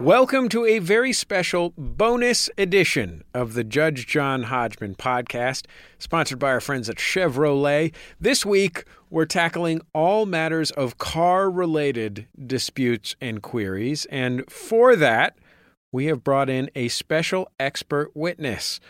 Welcome to a very special bonus edition of the Judge John Hodgman podcast, sponsored by our friends at Chevrolet. This week, we're tackling all matters of car related disputes and queries. And for that, we have brought in a special expert witness.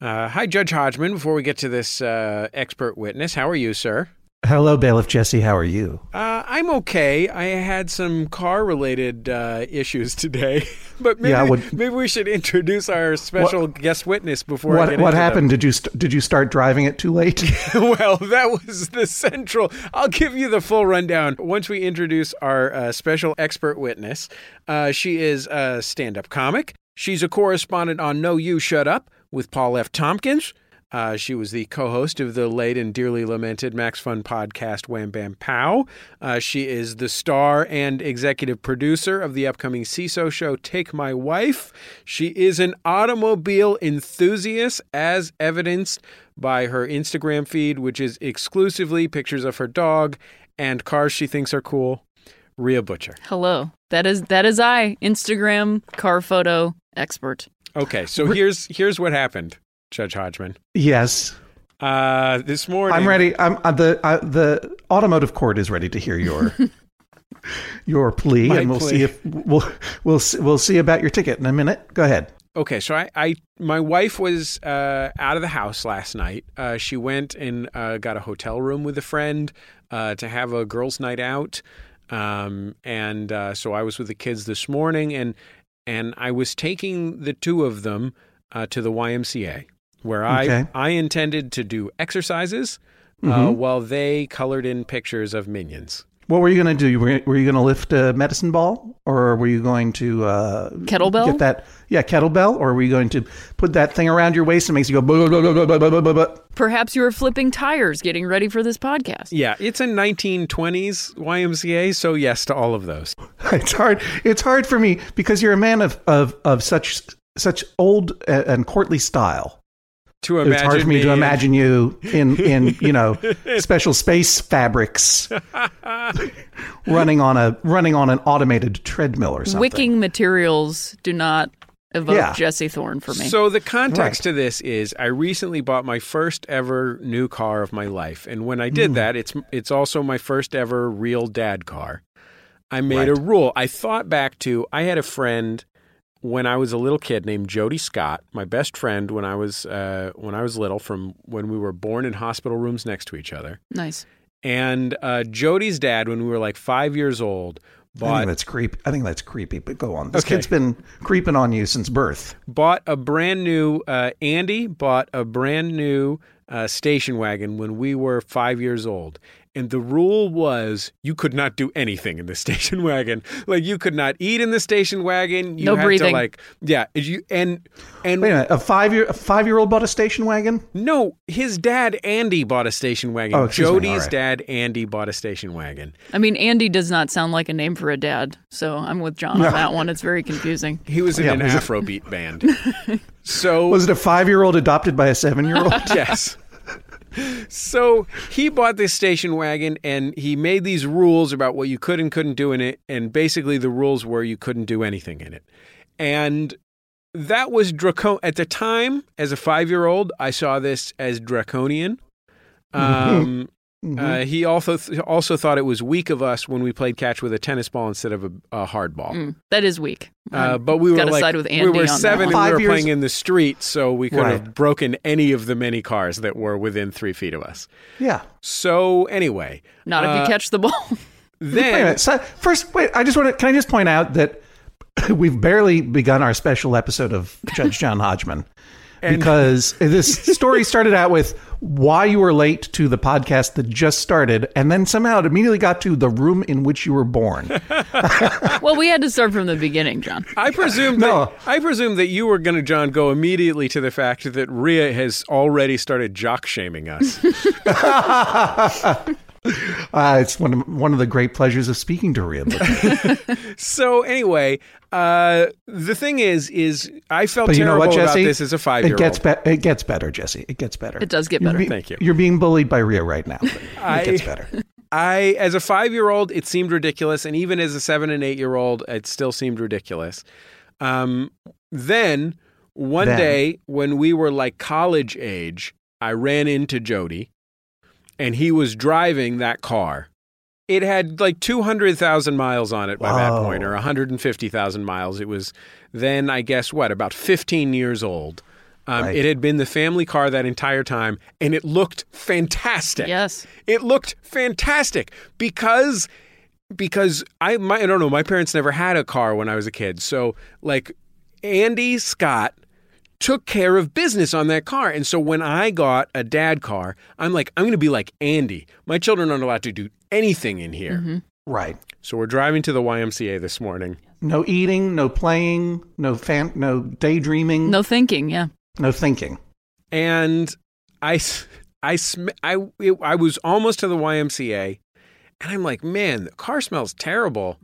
Uh, hi, Judge Hodgman. Before we get to this uh, expert witness, how are you, sir? Hello, Bailiff Jesse. How are you? Uh, I'm okay. I had some car related uh, issues today, but maybe, Yeah, what- maybe we should introduce our special guest witness before I What what into them. happened? Did you st- did you start driving it too late? well, that was the central. I'll give you the full rundown once we introduce our uh, special expert witness. Uh, she is a stand up comic. She's a correspondent on No You Shut Up with Paul F. Tompkins. Uh, she was the co host of the late and dearly lamented Max Fun podcast, Wham Bam Pow. Uh, she is the star and executive producer of the upcoming Seeso show, Take My Wife. She is an automobile enthusiast, as evidenced by her Instagram feed, which is exclusively pictures of her dog and cars she thinks are cool. Rhea Butcher. Hello. That is that is I, Instagram car photo expert. Okay, so here's here's what happened, Judge Hodgman. yes, Uh, this morning, I'm ready. I'm uh, the uh, the automotive court is ready to hear your your plea, My and we'll plea. see if we'll we'll we'll see about your ticket in a minute. Go ahead. Okay, so I, I my wife was uh, out of the house last night. Uh, she went and uh, got a hotel room with a friend uh, to have a girls' night out, um, and uh, so I was with the kids this morning, and and I was taking the two of them uh, to the YMCA, where I Okay. I intended to do exercises uh, Mhm. while they colored in pictures of minions. What were you going to do? Were, were you going to lift a medicine ball, or were you going to uh, Kettlebell? Get that? Yeah, kettlebell, or were you going to put that thing around your waist and makes you go? Blah, blah, blah, blah, blah, blah, blah, blah. Perhaps you were flipping tires getting ready for this podcast. Yeah, it's a 1920s YMCA, so yes to all of those. It's hard. It's hard for me because you're a man of of, of such such old uh, and courtly style. To imagine it's hard for me, to imagine you in in you know special space fabrics, running on a running on an automated treadmill or something. Wicking materials do not evoke Yeah. Jesse Thorne for me. So the context Right. to this is I recently bought my first ever new car of my life, and when I did hmm. that, it's it's also my first ever real dad car. I made a rule. I thought back to I had a friend when I was a little kid named Jody Scott, my best friend when I was uh, when I was little, from when we were born in hospital rooms next to each other. nice. And uh, Jody's dad, when we were like five years old, I bought think that's creepy. I think that's creepy. But go on. This Okay. kid's been creeping on you since birth. bought a brand new uh, Andy bought a brand new uh, station wagon when we were five years old. And the rule was you could not do anything in the station wagon. Like you could not eat in the station wagon. You No had breathing. To like yeah, you and and Wait a minute. A five year a five year old bought a station wagon. no, his dad Andy bought a station wagon. Oh, excuse me. Jody's All right. dad Andy bought a station wagon. I mean, Andy does not sound like a name for a dad, so I'm with John on that one. It's very confusing. He was in Yeah, an was it- Afrobeat band. So Was it a five year old adopted by a seven year old? yes. So he bought this station wagon and he made these rules about what you could and couldn't do in it. And basically, the rules were you couldn't do anything in it. And that was dracon. At the time, as a five year old, I saw this as draconian. Um, uh, he also th- also thought it was weak of us when we played catch with a tennis ball instead of a, a hard ball. Mm, that is weak. Uh, but we were like side with we were seven and we were years- playing in the street, so we could have broken any of the many cars that were within three feet of us. Yeah. So anyway, Not if uh, you catch the ball. Then minute. So, first, wait. I just want to. Can I just point out that we've barely begun our special episode of Judge John Hodgman because this story started out with why you were late to the podcast that just started, and then somehow it immediately got to the room in which you were born. well, we had to start from the beginning, John. I presume No. that I presume that you were going to, John, go immediately to the fact that Rhea has already started jock shaming us. Uh, it's one of one of the great pleasures of speaking to Rhea. But, so anyway, uh, the thing is, is I felt but you know terrible what, Jesse? about this as a five year It gets old. be- It gets better, Jesse. It gets better. It does get better. being- Thank you. You're being bullied by Rhea right now. but I- it gets better. I, as a five year old, it seemed ridiculous. And even as a seven and eight year old, it still seemed ridiculous. Um, then one Then. day when we were like college age, I ran into Jody and he was driving that car. It had like 200,000 miles on it by that point, or 150,000 miles. It was then, I guess, what, about 15 years old. Um, Right. It had been the family car that entire time, and it looked fantastic. Yes. It looked fantastic because because I my, I don't know, my parents never had a car when I was a kid. So like Andy Scott took care of business on that car. And so when I got a dad car, I'm like I'm going to be like Andy. My children aren't allowed to do anything in here. Mm-hmm. Right. So we're driving to the YMCA this morning. No eating, no playing, no fan, no daydreaming, No thinking. Yeah. no thinking. and I, I, sm- I, it- I was almost to the YMCA, and I'm like, man, the car smells terrible.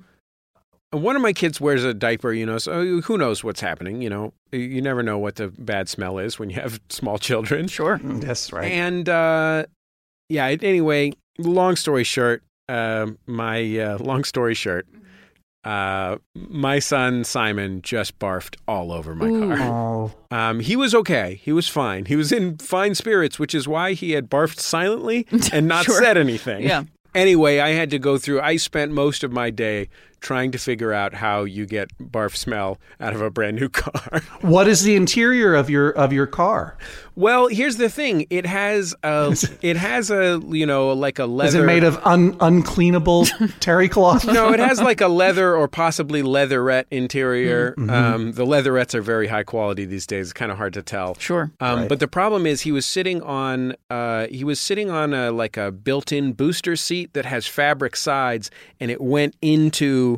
And one of my kids wears a diaper, you know, so who knows what's happening, you know. You never know what the bad smell is when you have small children. Sure. That's right. And uh, yeah, anyway, long story short, uh, my uh, long story short, uh, my son Simon just barfed all over my Ooh. car. oh, Um, he was okay. He was fine. He was in fine spirits, which is why he had barfed silently and not Sure. said anything. Yeah. Anyway, I had to go through. I spent most of my day trying to figure out how you get barf smell out of a brand new car. what is the interior of your of your car? well, here's the thing. It has a. It has a. You know, like a leather. Is it made of un, uncleanable terry cloth? no, it has like a leather or possibly leatherette interior. Mm-hmm. Um, the leatherettes are very high quality these days. It's kind of hard to tell. Sure. Um, Right. But the problem is, he was sitting on uh, he was sitting on a like a built-in booster seat that has fabric sides, and it went into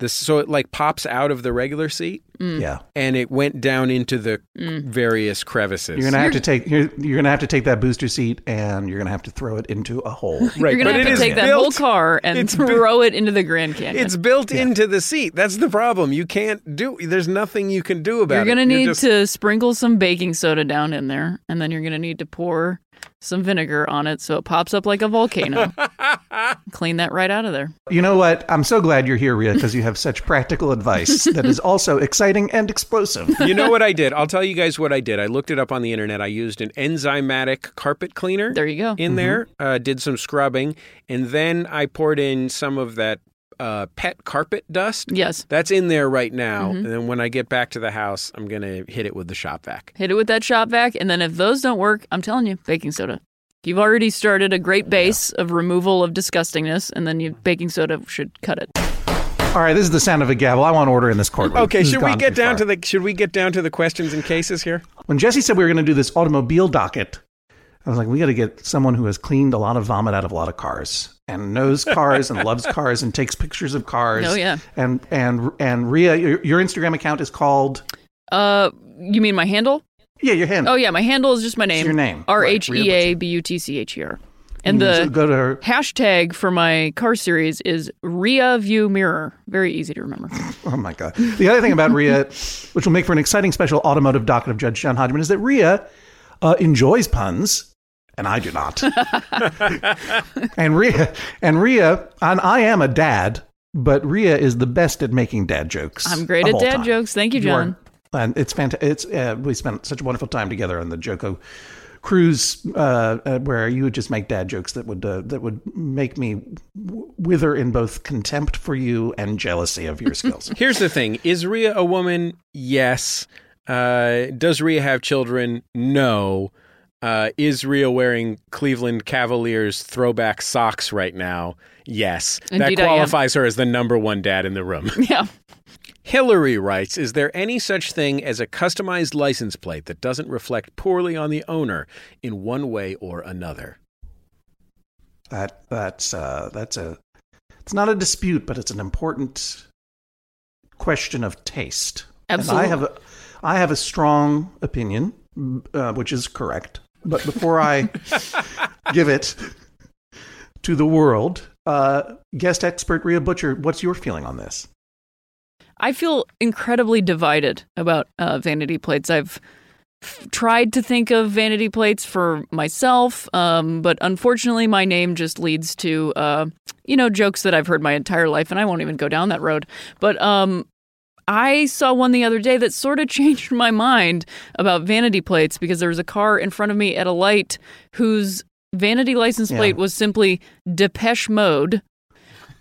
the so it like pops out of the regular seat, mm. Yeah. and it went down into the mm. various crevices. You're gonna have to take you're, you're gonna have to take that booster seat and you're gonna have to throw it into a hole. right, You're gonna but have to is take that built, whole car and it's bu- throw it into the Grand Canyon. It's built into the seat. That's the problem. You can't do. There's nothing you can do about it. You're gonna need just- to sprinkle some baking soda down in there, and then you're gonna need to pour some vinegar on it so it pops up like a volcano. Clean that right out of there. You know what? I'm so glad you're here, Rhea, because you have such practical advice that is also exciting and explosive. you know what I did? I'll tell you guys what I did. I looked it up on the internet. I used an enzymatic carpet cleaner. There you go. in there, uh, did some scrubbing, and then I poured in some of that uh, pet carpet dust. Yes. That's in there right now. And then when I get back to the house, I'm going to hit it with the shop vac. Hit it with that shop vac, and then if those don't work, I'm telling you, baking soda. You've already started a great base of removal of disgustingness, and then you baking soda should cut it. All right, this is the sound of a gavel. I want order in this courtroom. Okay, This should we get down far. to the should we get down to the questions and cases here? When Jesse said we were going to do this automobile docket, I was like, we got to get someone who has cleaned a lot of vomit out of a lot of cars and knows cars and loves cars and takes pictures of cars. Oh, yeah. And and and Rhea, your, your Instagram account is called Uh, you mean my handle? yeah, your handle. Oh yeah, my handle is just my name. your name. R H E A B U T C H E R. And the go to her. hashtag for my car series is Rhea View Mirror. Very easy to remember. Oh my god. The other thing about Rhea, which will make for an exciting special automotive docket of Judge John Hodgman, is that Rhea uh, enjoys puns. And I do not. and Rhea, and Rhea, and I am a dad, but Rhea is the best at making dad jokes. I'm great at dad time. jokes. Thank you, You are- John. and it's fantastic. It's uh, we spent such a wonderful time together on the JoCo cruise, uh, uh, where you would just make dad jokes that would uh, that would make me w- wither in both contempt for you and jealousy of your skills. Here's the thing: Is Rhea a woman? Yes. Uh, does Rhea have children? No. Uh, is Rhea wearing Cleveland Cavaliers throwback socks right now? Yes. Indeed that qualifies her as the number one dad in the room. Yeah. Hillary writes Is there any such thing as a customized license plate that doesn't reflect poorly on the owner in one way or another? That that's uh, that's a it's not a dispute, but it's an important question of taste. Absolutely. And I have a I have a strong opinion, uh, which is correct. But before I give it to the world, uh, guest expert Rhea Butcher, what's your feeling on this? I feel incredibly divided about uh, vanity plates. I've tried to think of vanity plates for myself, um, but unfortunately, my name just leads to, uh, you know, jokes that I've heard my entire life, and I won't even go down that road. But um, I saw one the other day that sort of changed my mind about vanity plates because there was a car in front of me at a light whose vanity license Yeah. plate was simply Depeche Mode.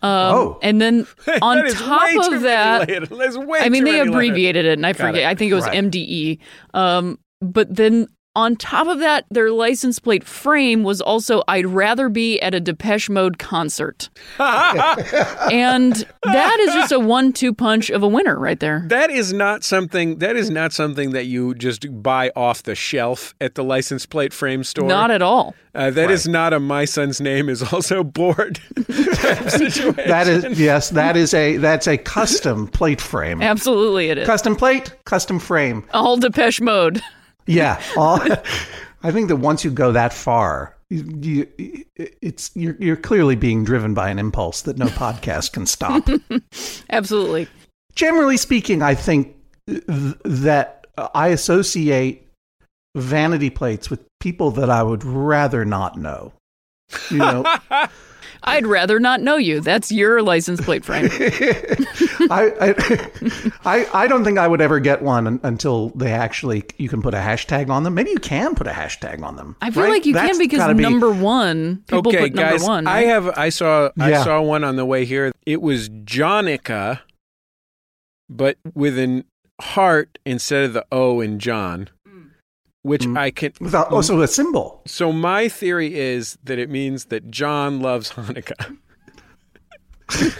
Um, Oh. and then on top of that, letters. That's way I mean, they letters. abbreviated it, and I Got forget. it. I think it was Right. MDE. Um, but then on top of that, their license plate frame was also "I'd rather be at a Depeche Mode concert," and that is just a one-two punch of a winner right there. That is not something. That is not something that you just buy off the shelf at the license plate frame store. Not at all. Uh, that is not a my son's name is also bored situation. That is yes, that is a that's a custom plate frame. Absolutely, it is. Custom plate, custom frame. All Depeche Mode. Yeah, all, I think that once you go that far, you, you, it's you're you're clearly being driven by an impulse that no podcast can stop. Absolutely. Generally speaking, I think th- that I associate vanity plates with people that I would rather not know. You know, I'd rather not know you. That's your license plate frame. I, I, I, I don't think I would ever get one until they actually you can put a hashtag on them. Maybe you can put a hashtag on them. I feel right? like you That's can because be- number one, people okay, put number guys. one. I have. I saw. Yeah. I saw one on the way here. It was Jonica, but with an heart instead of the O in John, which Mm. I can. without also a symbol. So my theory is that it means that John loves Hanukkah.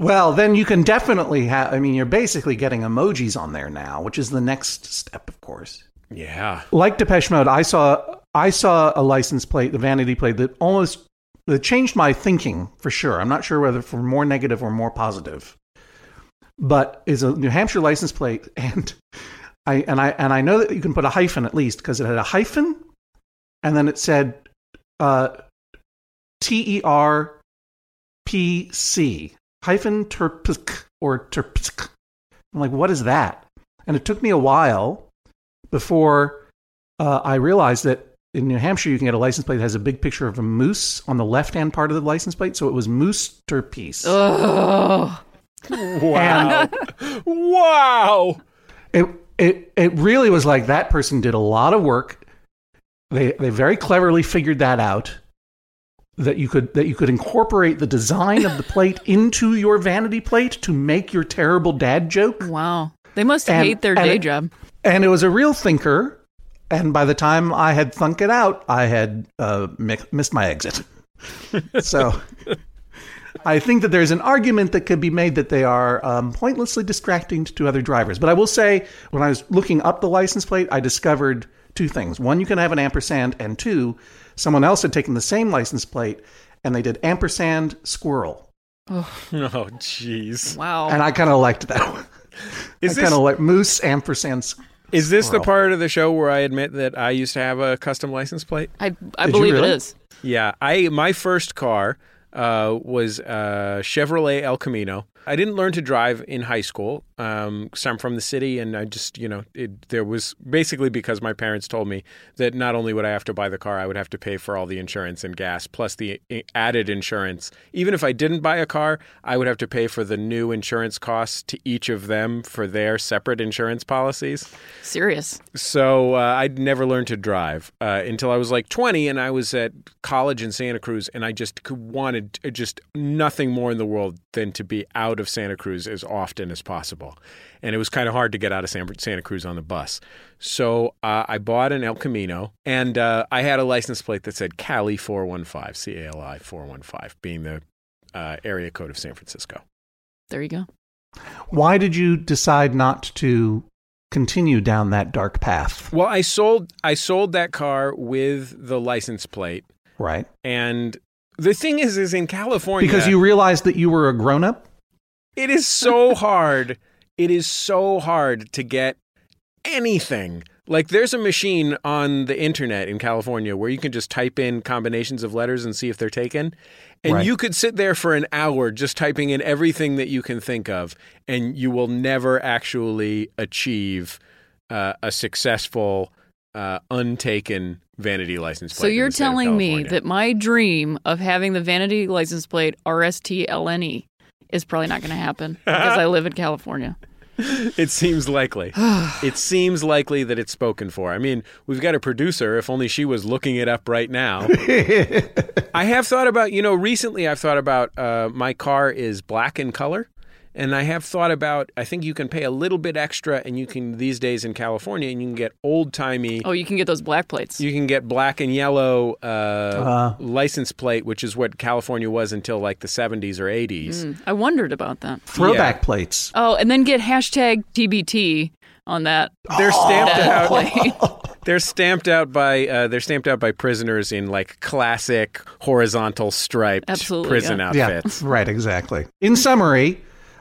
Well, then you can definitely have. I mean, you're basically getting emojis on there now, which is the next step, of course. Yeah. Like Depeche Mode, I saw I saw a license plate, the vanity plate, that almost that changed my thinking for sure. I'm not sure whether for more negative or more positive, but is a New Hampshire license plate, and I and I and I know that you can put a hyphen at least because it had a hyphen, and then it said uh, T E R P C hyphen terpsk or terpsk. I'm like, what is that? And it took me a while before uh, I realized that in New Hampshire you can get a license plate that has a big picture of a moose on the left hand part of the license plate. So it was moose terpiece. Oh, Wow. wow. It it really was like that person did a lot of work. They they very cleverly figured that out. That you could that you could incorporate the design of the plate into your vanity plate to make your terrible dad joke. wow. They must And- hate their day it- job. And it was a real thinker. And by the time I had thunk it out, I had uh, mi- missed my exit. so I think that there's an argument that could be made that they are um, pointlessly distracting to other drivers. But I will say, when I was looking up the license plate, I discovered two things. One, you can have an ampersand, and two, someone else had taken the same license plate and they did ampersand squirrel. Oh, jeez. Wow. And I kind of liked that one. Is I this, kind of like moose ampersand. s- is this the part of the show where I admit that I used to have a custom license plate? I, I Did believe really? it is. Yeah, I my first car uh, was uh, Chevrolet El Camino. I didn't learn to drive in high school. Um, 'cause I'm from the city, and I just, you know, it, there was basically because my parents told me that not only would I have to buy the car, I would have to pay for all the insurance and gas, plus the added insurance. Even if I didn't buy a car, I would have to pay for the new insurance costs to each of them for their separate insurance policies. Serious. So uh, I'd never learned to drive uh, until I was like 20, and I was at college in Santa Cruz, and I just wanted uh, just nothing more in the world than to be out of Santa Cruz as often as possible. And it was kind of hard to get out of San, Santa Cruz on the bus. So uh, I bought an El Camino, and uh, I had a license plate that said Cali 415, C A L I 415, being the uh, area code of San Francisco. There you go. Why did you decide not to continue down that dark path? Well, I sold I sold that car with the license plate. Right. And the thing is, is in California, Because you realized that you were a grown up? It is so hard. It is so hard to get anything. Like there's a machine on the internet in California where you can just type in combinations of letters and see if they're taken. And Right. you could sit there for an hour just typing in everything that you can think of, and you will never actually achieve uh, a successful uh, untaken vanity license plate. So you're the state of telling me that my dream of having the vanity license plate RSTLNE E is probably not going to happen because I live in California. it seems likely. it seems likely that it's spoken for. I mean, we've got a producer. If only she was looking it up right now. I have thought about, you know, recently I've thought about uh, my car is black in color. And I have thought about, I think you can pay a little bit extra, and you can, these days in California, and you can get old timey Oh, you can get those black plates. You can get black and yellow uh, Uh. license plate, which is what California was until like the 70s or 80s. Mm, I wondered about that. Throwback Yeah. plates. Oh, and then get hashtag TBT on that. They're stamped that out. They're stamped out by uh, they're stamped out by prisoners in like classic horizontal striped Absolutely, prison yeah. outfits. Yeah, right, exactly. In summary,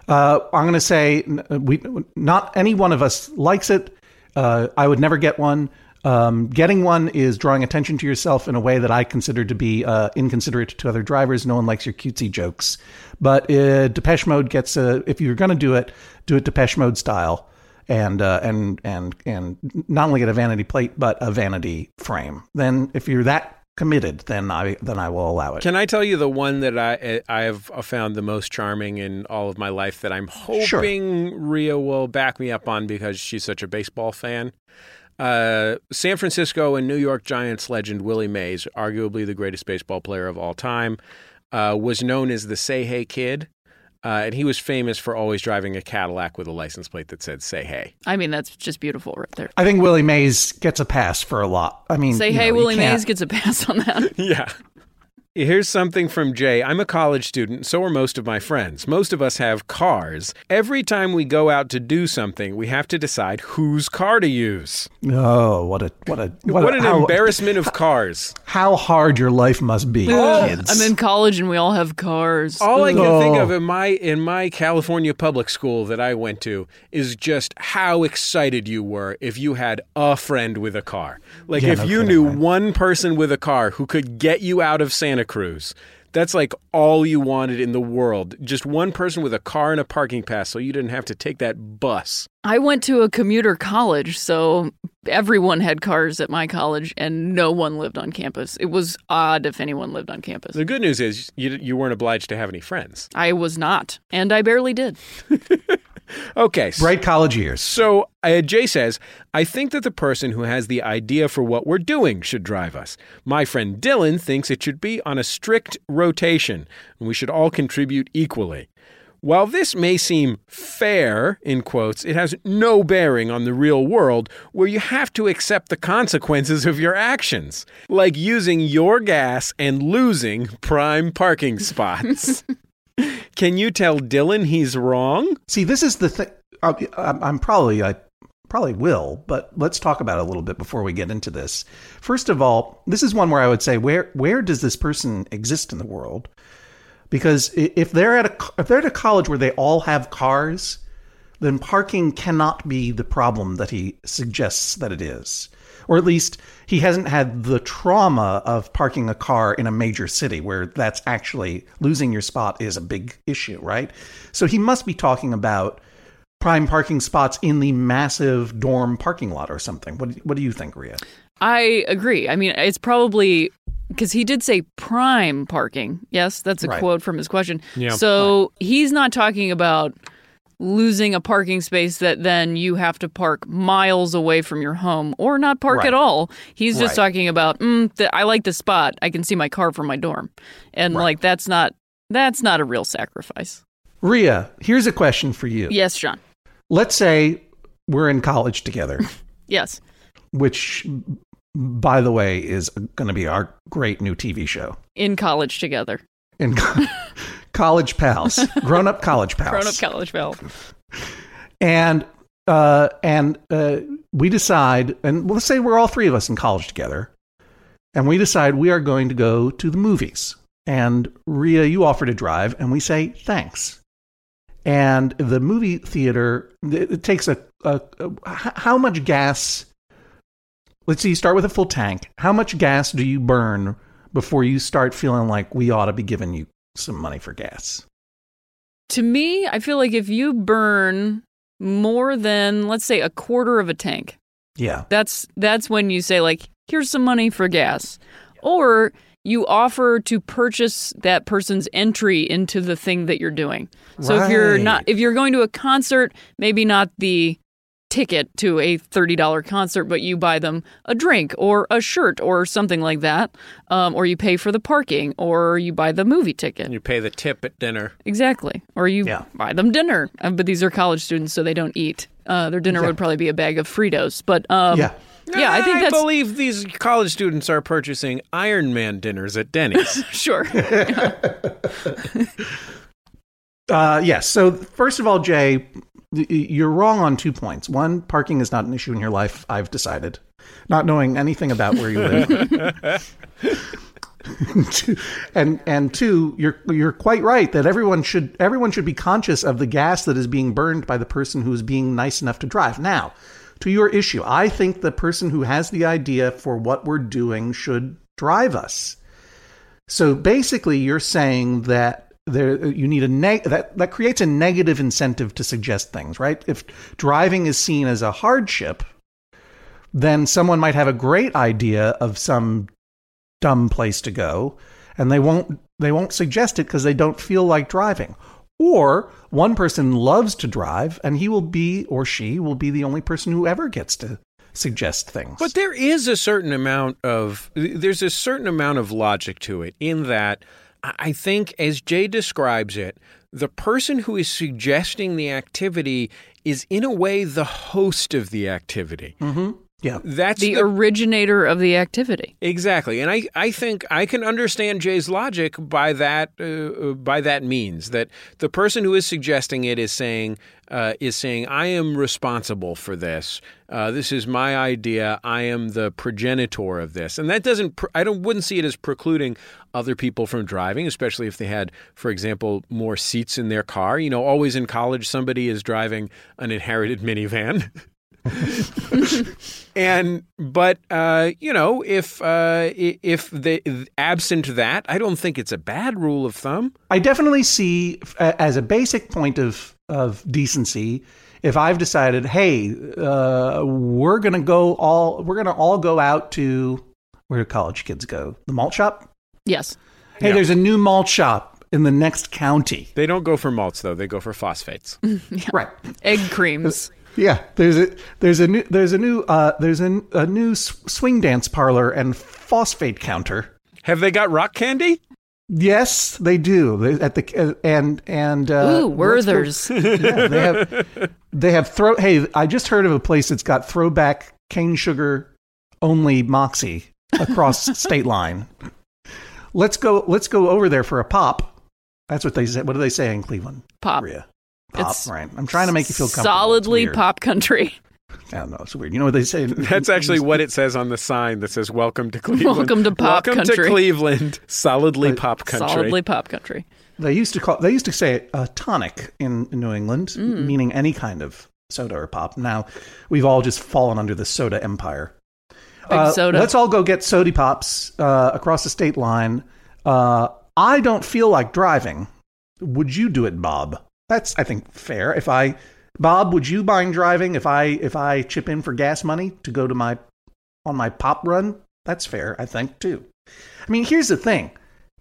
uh, I'm going to say we not any one of us likes it. Uh, I would never get one. Um, getting one is drawing attention to yourself in a way that I consider to be uh, inconsiderate to other drivers. No one likes your cutesy jokes. But uh, Depeche Mode gets a. If you're going to do it, do it Depeche Mode style, and uh, and and and not only get a vanity plate but a vanity frame. Then, if you're that committed, then I then I will allow it. Can I tell you the one that I I have found the most charming in all of my life that I'm Sure. hoping Rhea will back me up on because she's such a baseball fan. Uh, San Francisco and New York Giants legend Willie Mays, arguably the greatest baseball player of all time, uh, was known as the Say Hey Kid. Uh, and he was famous for always driving a Cadillac with a license plate that said "Say Hey." I mean, that's just beautiful right there. I think Willie Mays gets a pass for a lot. I mean, Say, hey, know, Willie Mays gets a pass on that. Yeah. Here's something from Jay. I'm a college student, so are most of my friends. Most of us have cars. Every time we go out to do something, we have to decide whose car to use. Oh, what a what a what, What a, an how, embarrassment of cars. how hard your life must be, kids. I'm in college and we all have cars. All I can Oh. think of oh. in my in my California public school that I went to is just how excited you were if you had a friend with a car. Like Yeah, if no you kidding, knew right? one person with a car who could get you out of Santa Cruz. That's like all you wanted in the world. Just one person with a car and a parking pass so you didn't have to take that bus. I went to a commuter college, so everyone had cars at my college and no one lived on campus. It was odd if anyone lived on campus. The good news is you you weren't obliged to have any friends. I was not, and I barely did. Okay. so- Bright college years. So uh, Jay says, I think that the person who has the idea for what we're doing should drive us. My friend Dylan thinks it should be on a strict rotation, and we should all contribute equally. While this may seem fair, in quotes, it has no bearing on the real world where you have to accept the consequences of your actions, like using your gas and losing prime parking spots. Can you tell Dylan he's wrong? See, this is the thing. I'm I'm probably I probably will, but let's talk about it a little bit before we get into this. First of all, this is one where I would say where where does this person exist in the world? Because if they're at a if they're at a college where they all have cars, then parking cannot be the problem that he suggests that it is. Or at least he hasn't had the trauma of parking a car in a major city where that's actually losing your spot is a big issue, right? So he must be talking about prime parking spots in the massive dorm parking lot or something. What, what do you think, Rhea? I agree. I mean, it's probably because he did say prime parking. Yes, that's a Right. quote from his question. Yeah. So he's not talking about losing a parking space that then you have to park miles away from your home or not park Right. at all. He's just Right. talking about, mm, th- I like the spot. I can see my car from my dorm, and Right. like that's not that's not a real sacrifice. Rhea, here's a question for you. Yes, Sean. Let's say we're in college together, Yes. which, by the way, is going to be our great new TV show. In college together. in co- college pals, grown up college pals, Grown up college pals. and uh, and uh, we decide, and let's say we're all three of us in college together, and we decide we are going to go to the movies. And Rhea, you offer to drive, and we say thanks. And the movie theater, it, it takes a how much gas? Let's see, you start with a full tank. How much gas do you burn before you start feeling like we ought to be giving you some money for gas? To me, I feel like if you burn more than, let's say, a quarter of a tank, Yeah. That's that's when you say like, here's some money for gas. Or you offer to purchase that person's entry into the thing that you're doing. So if you're not if you're going to a concert, maybe not the ticket to a $30 concert, but you buy them a drink or a shirt or something like that. Um, or you pay for the parking or you buy the movie ticket. You pay the tip at dinner. Exactly. Or you Yeah. buy them dinner. Uh, but these are college students, so they don't eat. Uh, their dinner would probably be a bag of Fritos. But um, Yeah. yeah, I think that's believe these college students are purchasing Iron Man dinners at Denny's. sure. Uh, yes. So first of all, Jay, y- you're wrong on two points. One, parking is not an issue in your life. I've decided, not knowing anything about where you live. And and two, you're you're quite right that everyone should everyone should be conscious of the gas that is being burned by the person who is being nice enough to drive. Now, to your issue, I think the person who has the idea for what we're doing should drive us. So basically, you're saying that there you need a neg- that that creates a negative incentive to suggest things, right? If driving is seen as a hardship, then someone might have a great idea of some dumb place to go, and they won't they won't suggest it because they don't feel like driving. Or one person loves to drive, and he will be or she will be the only person who ever gets to suggest things. But there is a certain amount of there's a certain amount of logic to it in that I think as Jay describes it, the person who is suggesting the activity is in a way the host of the activity. Mm-hmm. Yeah, That's the the originator of the activity. Exactly, and I, I think I can understand Jay's logic by that uh, by that means that the person who is suggesting it is saying uh, is saying I am responsible for this. Uh, this is my idea. I am the progenitor of this, and that doesn't. Pr- I don't wouldn't see it as precluding other people from driving, especially if they had, for example, more seats in their car. You know, always in college, somebody is driving an inherited minivan. and but uh, you know if uh, if they absent that, I don't think it's a bad rule of thumb. I definitely see uh, as a basic point of of decency. If I've decided, hey, uh, we're gonna go all, we're gonna all go out to where do college kids go? The malt shop. Yes. Hey, Yeah. there's a new malt shop in the next county. They don't go for malts though; they go for phosphates. Right. Egg creams. Yeah. There's a there's a new there's a new uh, there's a, a new swing dance parlor and phosphate counter. Have they got rock candy? Yes, they do. They, at the and and uh, Ooh, Werther's. Yeah, they have they have throw. Hey, I just heard of a place that's got throwback cane sugar only moxie across state line. Let's go. Let's go over there for a pop. That's what they say. What do they say in Cleveland? Pop. Korea. Pop. It's right. I'm trying to make you feel comfortable. Solidly pop country. I don't know. It's weird. You know what they say? That's actually what it says on the sign that says "Welcome to Cleveland." Welcome to pop country. Welcome to. Cleveland, solidly pop country. Solidly pop country. They used to call. They used to say a tonic in, in New England, Mm. meaning any kind of soda or pop. Now we've all just fallen under the soda empire. Big soda. Let's all go get sody pops uh, across the state line. Uh, I don't feel like driving. Would you do it, Bob? That's I think fair. If I, Bob, would you mind driving if I if I chip in for gas money to go to my on my pop run? That's fair, I think too. I mean, here's the thing: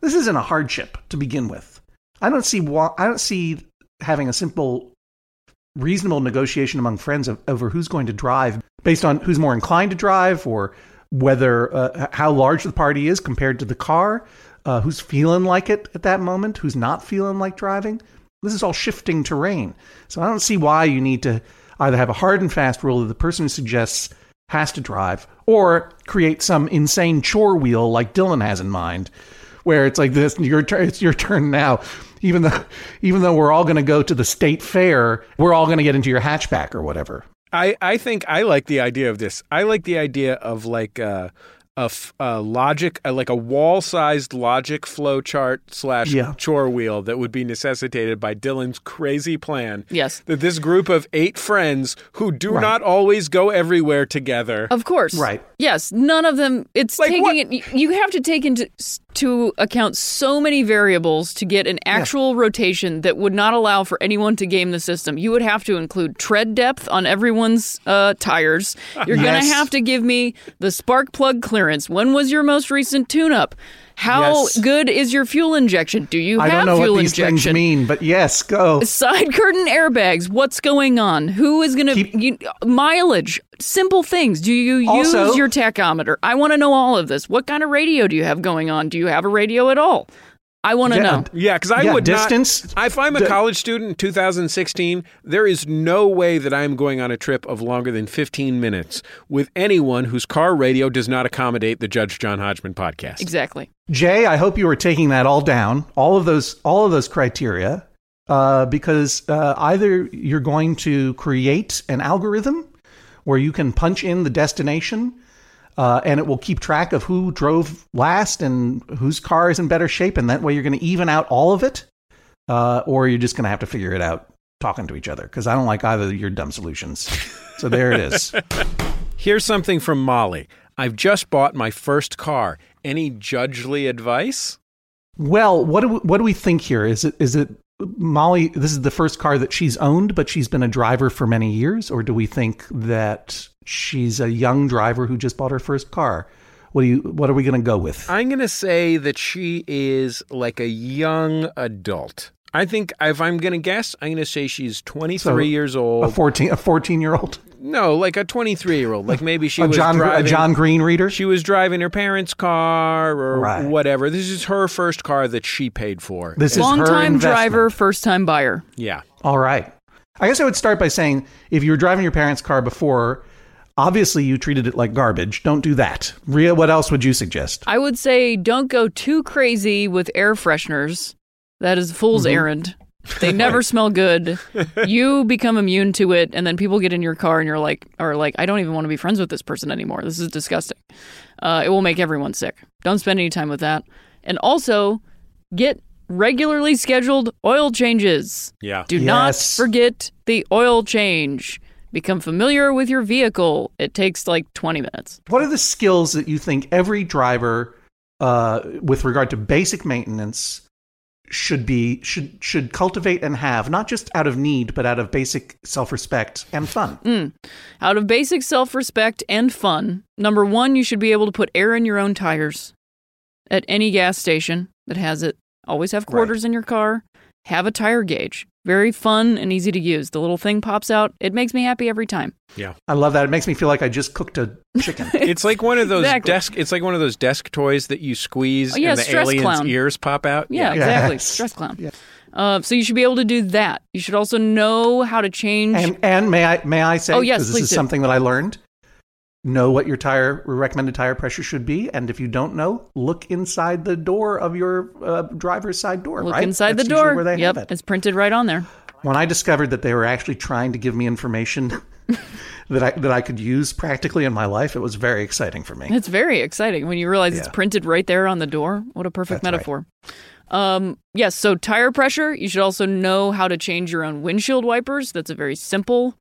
this isn't a hardship to begin with. I don't see why. I don't see having a simple, reasonable negotiation among friends of, over who's going to drive based on who's more inclined to drive or whether uh, how large the party is compared to the car, uh, who's feeling like it at that moment, who's not feeling like driving. This is all shifting terrain. So I don't see why you need to either have a hard and fast rule that the person who suggests has to drive or create some insane chore wheel like Dylan has in mind where it's like this your turn it's your turn now even though even though we're all going to go to the state fair we're all going to get into your hatchback or whatever I, I think I like the idea of this. I like the idea of like uh, a, f- a logic, uh, like a wall-sized logic flow chart slash Yeah. chore wheel that would be necessitated by Dylan's crazy plan. Yes. That this group of eight friends who do Right. not always go everywhere together. Of course. Right. Yes. None of them. It's Like taking what- it. You have to take into to account so many variables to get an actual rotation that would not allow for anyone to game the system. You would have to include tread depth on everyone's uh, tires. You're going to have to give me the spark plug clearance. When was your most recent tune up? How Yes. good is your fuel injection? Do you I have don't know fuel what these injection? things mean, but yes, go. Side curtain airbags. What's going on? Who is going to Keep- you, mileage? Simple things. Do you use Also- your tachometer? I want to know all of this. What kind of radio do you have going on? Do you have a radio at all? I want to Yeah, know. Yeah, because I Yeah, would distance- not. If I'm a the- college student in 2016, there is no way that I'm going on a trip of longer than 15 minutes with anyone whose car radio does not accommodate the Judge John Hodgman podcast. Exactly. Jay, I hope you were taking that all down, all of those, all of those criteria, uh, because uh, either you're going to create an algorithm where you can punch in the destination, uh, and it will keep track of who drove last and whose car is in better shape, and that way you're going to even out all of it, uh, or you're just going to have to figure it out talking to each other. Because I don't like either of your dumb solutions. So there it is. Here's something from Molly. I've just bought my first car. Any judgely advice? Well, what do we, what do we think here? Is it is it Molly? This is the first car that she's owned, but she's been a driver for many years, or do we think that she's a young driver who just bought her first car? What do you? What are we going to go with? I'm going to say that she is like a young adult. I think if I'm going to guess, I'm going to say she's 23 So, years A old. fourteen a fourteen year old, no, like a 23 year old. Like maybe she a was John driving. a John Green reader. She was driving her parents' car or Right. whatever. This is her first car that she paid for. This is a long time investment. driver, first time buyer. yeah. All right. I guess I would start by saying if you were driving your parents' car before, obviously you treated it like garbage. Don't do that. Rhea, what else would you suggest? I would say don't go too crazy with air fresheners. That is a fool's Mm-hmm. errand. They never smell good. You become immune to it, and then people get in your car, and you're like, are like, I don't even want to be friends with this person anymore. This is disgusting. Uh, it will make everyone sick. Don't spend any time with that. And also, get regularly scheduled oil changes. Yeah. Do not forget the oil change. Become familiar with your vehicle. It takes like 20 minutes. What are the skills that you think every driver, uh, with regard to basic maintenance, should be should should cultivate and have, not just out of need, but out of basic self respect and fun? Mm. Out of basic self respect and fun, number one, you should be able to put air in your own tires at any gas station that has it. Always have quarters in your car. Have a tire gauge. Very fun and easy to use. The little thing pops out. It makes me happy every time. Yeah. I love that. It makes me feel like I just cooked a chicken. It's like one of those Exactly. desk. It's like one of those desk toys that you squeeze Oh, yeah, and the stress alien's clown. ears pop out. Yeah, exactly. Yes. Stress clown. Yeah. Uh, so you should be able to do that. You should also know how to change. and and may I may I say? Oh, yes, 'cause this please is do. something that I learned. Know what your tire recommended tire pressure should be, and if you don't know, look inside the door of your uh, driver's side door. Look right? inside That's the door. where they yep, have it. it's printed right on there. when I discovered that they were actually trying to give me information that I that I could use practically in my life, it was very exciting for me. It's very exciting when you realize it's printed right there on the door. What a perfect That's right. metaphor. Um, yes, so tire pressure, you should also know how to change your own windshield wipers. That's a very simple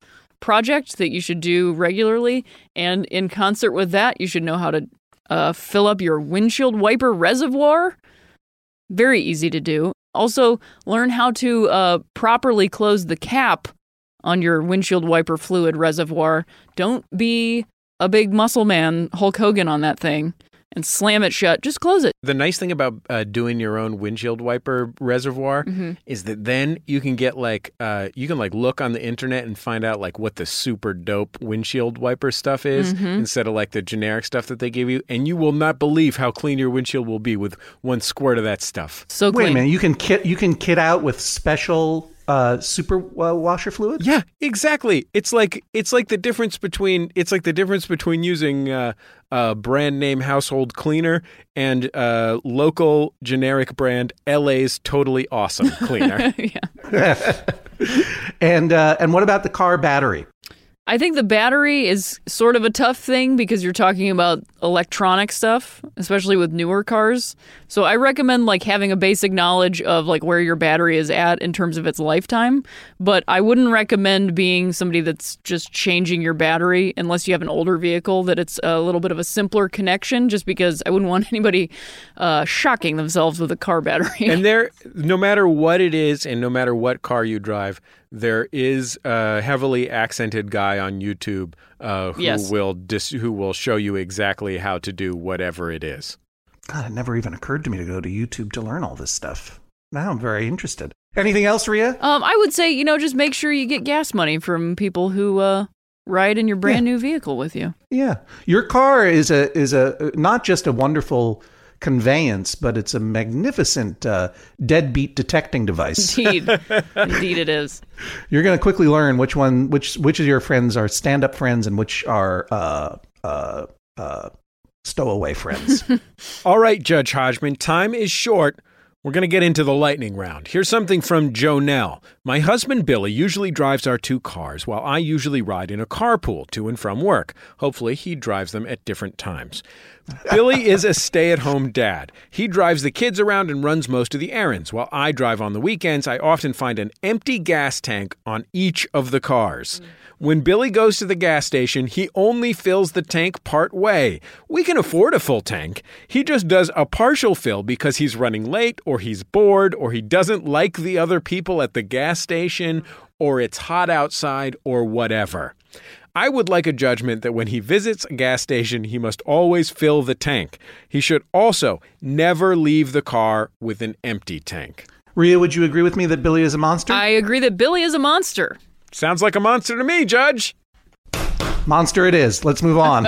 project that you should do regularly. And in concert with that, you should know how to uh, fill up your windshield wiper reservoir. Very easy to do. Also, learn how to uh, properly close the cap on your windshield wiper fluid reservoir. Don't be a big muscle man, Hulk Hogan, on that thing and slam it shut. Just close it. The nice thing about uh, doing your own windshield wiper reservoir Mm-hmm. is that then you can get like uh, you can like look on the internet and find out like what the super dope windshield wiper stuff is Mm-hmm. instead of like the generic stuff that they give you, and you will not believe how clean your windshield will be with one squirt of that stuff. So Wait a minute, you can kit you can kit out with special uh, super uh, washer fluid. Yeah, exactly. It's like it's like the difference between it's like the difference between using uh, a brand name household cleaner and uh, local generic brand LA's totally awesome cleaner. yeah. and uh, and what about the car battery? I think the battery is sort of a tough thing because you're talking about electronic stuff, especially with newer cars. So I recommend like having a basic knowledge of like where your battery is at in terms of its lifetime, but I wouldn't recommend being somebody that's just changing your battery unless you have an older vehicle that it's a little bit of a simpler connection just because I wouldn't want anybody uh, shocking themselves with a car battery. And there, no matter what it is, and no matter what car you drive, there is a heavily accented guy on YouTube uh, who Yes. will dis- who will show you exactly how to do whatever it is. God, it never even occurred to me to go to YouTube to learn all this stuff. Now I'm very interested. Anything else, Rhea? Um, I would say, you know, just make sure you get gas money from people who uh, ride in your brand new vehicle with you. Yeah, your car is a is a not just a wonderful conveyance, but it's a magnificent uh, deadbeat detecting device. Indeed, indeed, it is. You're going to quickly learn which one, which which of your friends are stand up friends and which are uh, uh, uh, stowaway friends. All right, Judge Hodgman, time is short. We're going to get into the lightning round. Here's something from Joe Nell. My husband Billy usually drives our two cars, while I usually ride in a carpool to and from work. Hopefully, he drives them at different times. Billy is a stay at home dad. He drives the kids around and runs most of the errands. While I drive on the weekends, I often find an empty gas tank on each of the cars. When Billy goes to the gas station, he only fills the tank part way. We can afford a full tank. He just does a partial fill because he's running late, or he's bored, or he doesn't like the other people at the gas station, or it's hot outside, or whatever. I would like a judgment that when he visits a gas station, he must always fill the tank. He should also never leave the car with an empty tank. Rhea, would you agree with me that Billy is a monster? I agree that Billy is a monster. Sounds like a monster to me, Judge. monster, it is. Let's move on.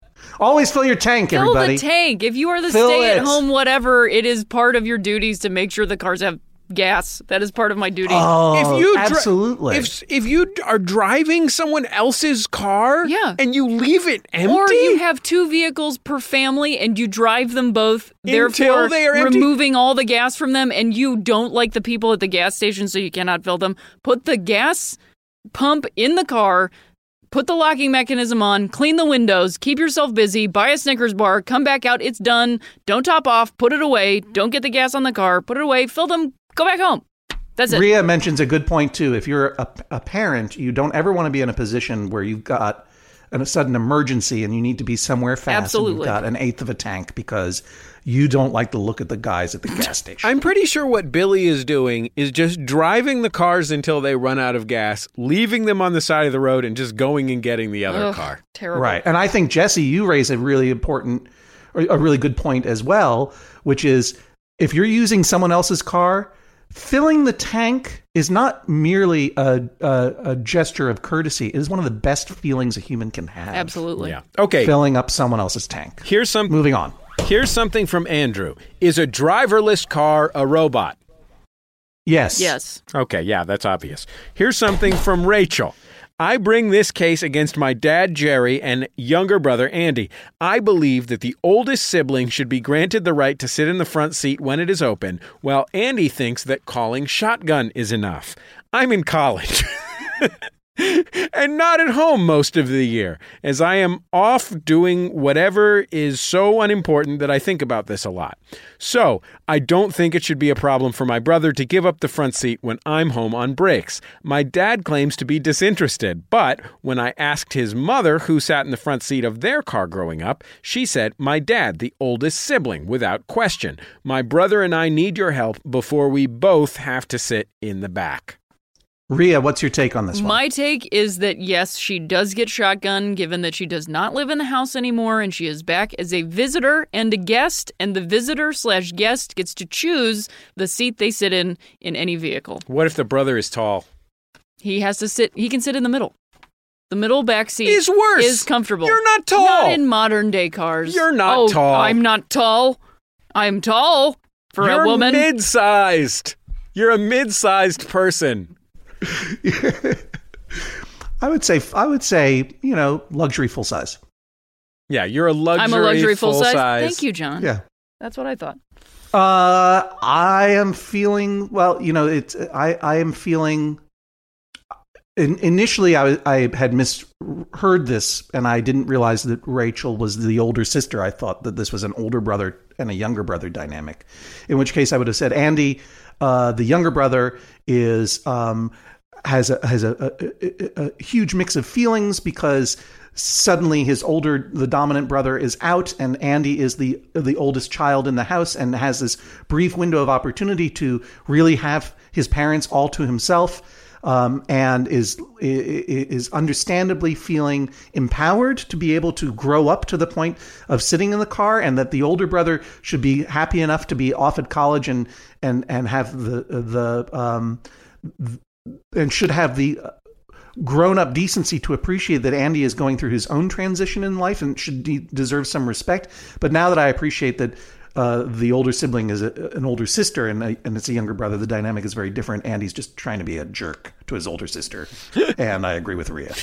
Always fill your tank, Fill everybody. the tank. If you are the Fill stay-at-home, whatever, it is part of your duties to make sure the cars have gas. That is part of my duty. Oh, if you dri- absolutely. if if you are driving someone else's car, Yeah. and you leave it empty, Or you have two vehicles per family and you drive them both, therefore they are empty? removing all the gas from them, and you don't like the people at the gas station, so you cannot fill them. Put the gas pump in the car, put the locking mechanism on, clean the windows, keep yourself busy, buy a Snickers bar, come back out, it's done. Don't top off, put it away, don't get the gas on the car, put it away, fill them, go back home. That's it. Rhea mentions a good point too. If you're a, a parent, you don't ever want to be in a position where you've got an, a sudden emergency and you need to be somewhere fast. And Absolutely. you've got an eighth of a tank because you don't like to look at the guys at the gas station. I'm pretty sure what Billy is doing is just driving the cars until they run out of gas, leaving them on the side of the road, and just going and getting the other Ugh, car. Terrible. Right. And I think, Jesse, you raise a really important, or a really good point as well, which is if you're using someone else's car, filling the tank is not merely a, a, a gesture of courtesy. It is one of the best feelings a human can have. Absolutely. Yeah. Okay. Filling up someone else's tank. Here's some. Moving on. Here's something from Andrew. Is a driverless car a robot? Yes. Yes. Okay, yeah, that's obvious. Here's something from Rachel. I bring this case against my dad, Jerry, and younger brother, Andy. I believe that the oldest sibling should be granted the right to sit in the front seat when it is open, while Andy thinks that calling shotgun is enough. I'm in college. and not at home most of the year, as I am off doing whatever is so unimportant that I think about this a lot. So, I don't think it should be a problem for my brother to give up the front seat when I'm home on breaks. My dad claims to be disinterested, but when I asked his mother who sat in the front seat of their car growing up, she said, My dad, the oldest sibling, without question. My brother and I need your help before we both have to sit in the back. Rhea, what's your take on this one? My take is that yes, she does get shotgun given that she does not live in the house anymore and she is back as a visitor and a guest, and the visitor slash guest gets to choose the seat they sit in in any vehicle. What if the brother is tall? He has to sit, he can sit in the middle. The middle back seat Is worse. is comfortable. You're not tall. Not in modern day cars. You're not Oh, tall. I'm not tall. I'm tall for You're a woman. mid-sized. You're a mid-sized person. I would say I would say, you know, luxury full size. Yeah, you're a luxury. I'm a luxury full size. size. Thank you, John. Yeah. That's what I thought. Uh, I am feeling well. You know, it's I. I am feeling. in, initially I, I had misheard this and I didn't realize that Rachel was the older sister. I thought that this was an older brother and a younger brother dynamic. In which case I would have said Andy, uh, the younger brother, is um, has a has a, a, a, a huge mix of feelings because suddenly his older the dominant brother is out and Andy is the the oldest child in the house and has this brief window of opportunity to really have his parents all to himself um, and is is understandably feeling empowered to be able to grow up to the point of sitting in the car, and that the older brother should be happy enough to be off at college and and and have the the um, and should have the grown up decency to appreciate that Andy is going through his own transition in life and should de- deserve some respect. But now that I appreciate that uh, the older sibling is a, an older sister and, a, and it's a younger brother, the dynamic is very different. Andy's just trying to be a jerk to his older sister. and I agree with Rhea.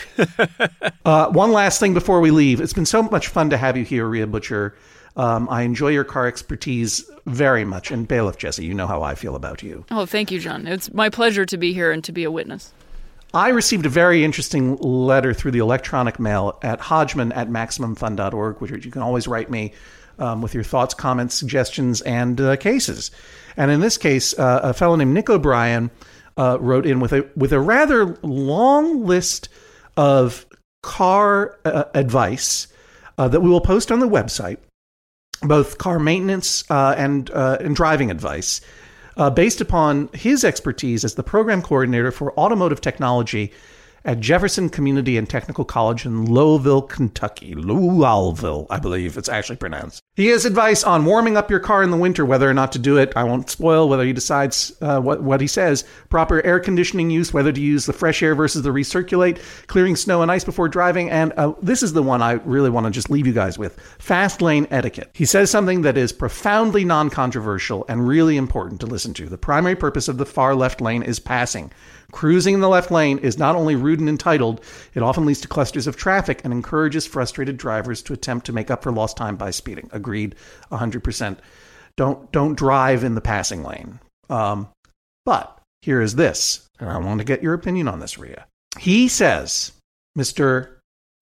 uh, one last thing before we leave. It's been so much fun to have you here, Rhea Butcher. Um, I enjoy your car expertise very much. And Bailiff Jesse, you know how I feel about you. Oh, thank you, John. It's my pleasure to be here and to be a witness. I received a very interesting letter through the electronic mail at hodgman at maximumfun.org, which you can always write me um, with your thoughts, comments, suggestions, and uh, cases. And in this case, uh, a fellow named Nick O'Brien uh, wrote in with a with a rather long list of car uh, advice uh, that we will post on the website, both car maintenance uh, and and driving advice. based upon his expertise as the program coordinator for automotive technology at Jefferson Community and Technical College in Louisville, Kentucky. Louisville, I believe it's actually pronounced. He has advice on warming up your car in the winter, whether or not to do it. I won't spoil whether he decides uh, what, what he says. Proper air conditioning use, whether to use the fresh air versus the recirculate, clearing snow and ice before driving. And uh, this is the one I really want to just leave you guys with fast lane etiquette. He says something that is profoundly non controversial and really important to listen to. The primary purpose of the far left lane is passing. Cruising in the left lane is not only rude and entitled, it often leads to clusters of traffic and encourages frustrated drivers to attempt to make up for lost time by speeding. Agreed, 100%. Don't don't drive in the passing lane. Um, but here is this, and I want to get your opinion on this, Rhea. He says, Mr.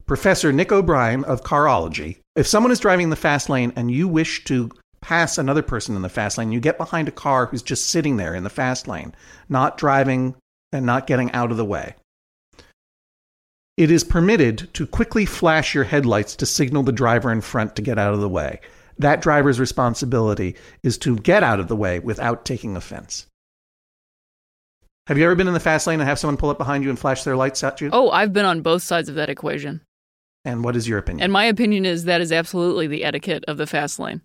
Professor Nick O'Brien of Carology, if someone is driving the fast lane and you wish to pass another person in the fast lane, you get behind a car who's just sitting there in the fast lane, not driving and not getting out of the way. It is permitted to quickly flash your headlights to signal the driver in front to get out of the way. That driver's responsibility is to get out of the way without taking offense. Have you ever been in the fast lane and have someone pull up behind you and flash their lights at you? Oh, I've been on both sides of that equation. And what is your opinion? And my opinion is that is absolutely the etiquette of the fast lane.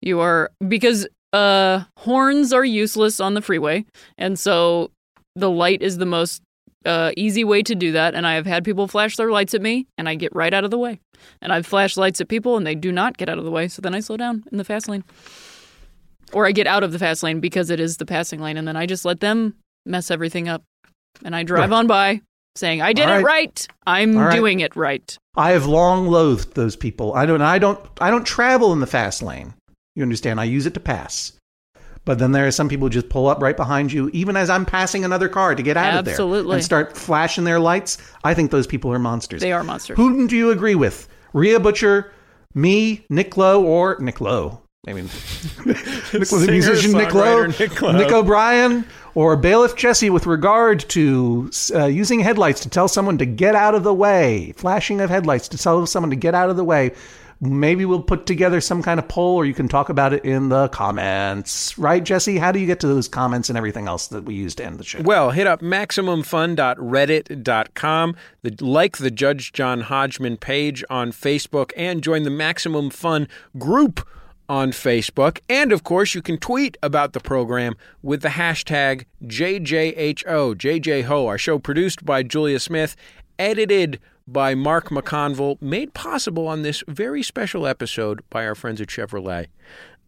You are because uh horns are useless on the freeway, and so the light is the most uh, easy way to do that. And I have had people flash their lights at me, and I get right out of the way. And I've flashed lights at people, and they do not get out of the way. So then I slow down in the fast lane. Or I get out of the fast lane because it is the passing lane, and then I just let them mess everything up. And I drive right. on by saying, I did right. it right. I'm right. doing it right. I have long loathed those people. I don't I don't I don't travel in the fast lane. You understand? I use it to pass. But then there are some people who just pull up right behind you, even as I'm passing another car to get out Absolutely. of there. Absolutely. And start flashing their lights. I think those people are monsters. They are monsters. Who do you agree with? Rhea Butcher, me, Nick Lowe, or Nick Lowe? I mean, Nick, the musician Nick Lowe, Nick, Lowe. Nick O'Brien, or Bailiff Jesse with regard to uh, using headlights to tell someone to get out of the way, flashing of headlights to tell someone to get out of the way maybe we'll put together some kind of poll or you can talk about it in the comments. Right, Jesse? How do you get to those comments and everything else that we use to end the show? Well, hit up MaximumFun.reddit.com, the, like the Judge John Hodgman page on Facebook, and join the Maximum Fun group on Facebook. And of course, you can tweet about the program with the hashtag JJHO, JJHO, our show produced by Julia Smith, edited by Mark McConville, made possible on this very special episode by our friends at Chevrolet.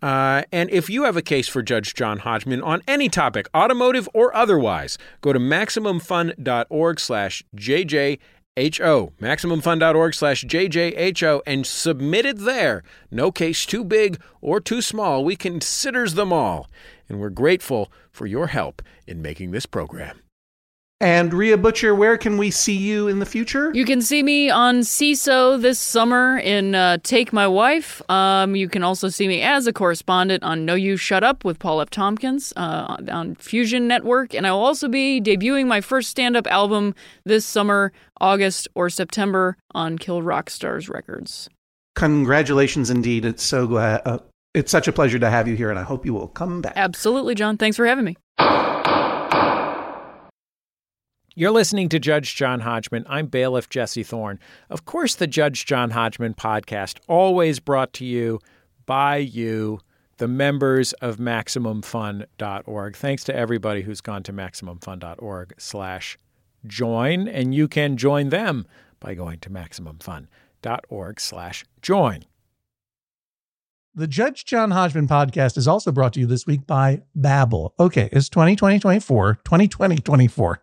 Uh, and if you have a case for Judge John Hodgman on any topic, automotive or otherwise, go to MaximumFun.org slash JJHO, MaximumFun.org slash JJHO, and submit it there. No case too big or too small. We considers them all. And we're grateful for your help in making this program. And Rhea Butcher, where can we see you in the future? You can see me on Seeso this summer in uh, Take My Wife. Um, you can also see me as a correspondent on No You Shut Up with Paul F. Tompkins uh, on Fusion Network. And I will also be debuting my first stand up album this summer, August or September, on Kill Rock Stars Records. Congratulations indeed. It's so glad. Uh, it's such a pleasure to have you here, and I hope you will come back. Absolutely, John. Thanks for having me. You're listening to Judge John Hodgman. I'm bailiff Jesse Thorn. Of course, the Judge John Hodgman podcast, always brought to you by you, the members of MaximumFun.org. Thanks to everybody who's gone to MaximumFun.org slash join, and you can join them by going to MaximumFun.org slash join. The Judge John Hodgman podcast is also brought to you this week by Babbel. Okay, it's 2020 24, 2020 24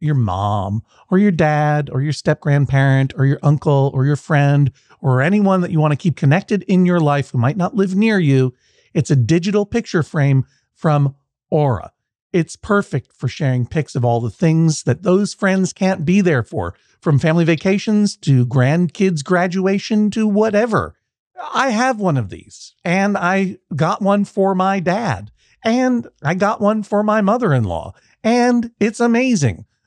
your mom or your dad or your step grandparent or your uncle or your friend or anyone that you want to keep connected in your life who might not live near you. It's a digital picture frame from Aura. It's perfect for sharing pics of all the things that those friends can't be there for, from family vacations to grandkids' graduation to whatever. I have one of these, and I got one for my dad, and I got one for my mother in law, and it's amazing.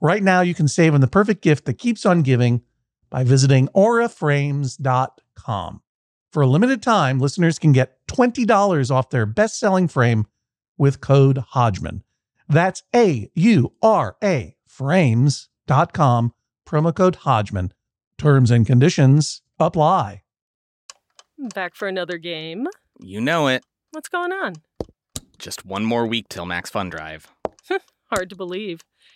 Right now, you can save on the perfect gift that keeps on giving by visiting auraframes.com. For a limited time, listeners can get $20 off their best selling frame with code Hodgman. That's A U R A frames.com, promo code Hodgman. Terms and conditions apply. Back for another game. You know it. What's going on? Just one more week till Max Fun Drive. Hard to believe.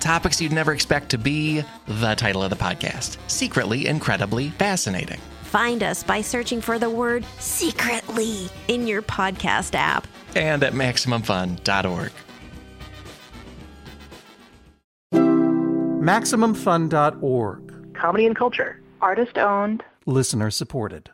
Topics you'd never expect to be the title of the podcast Secretly Incredibly Fascinating. Find us by searching for the word secretly in your podcast app. And at MaximumFun.org. MaximumFun.org. Comedy and culture. Artist owned. Listener supported.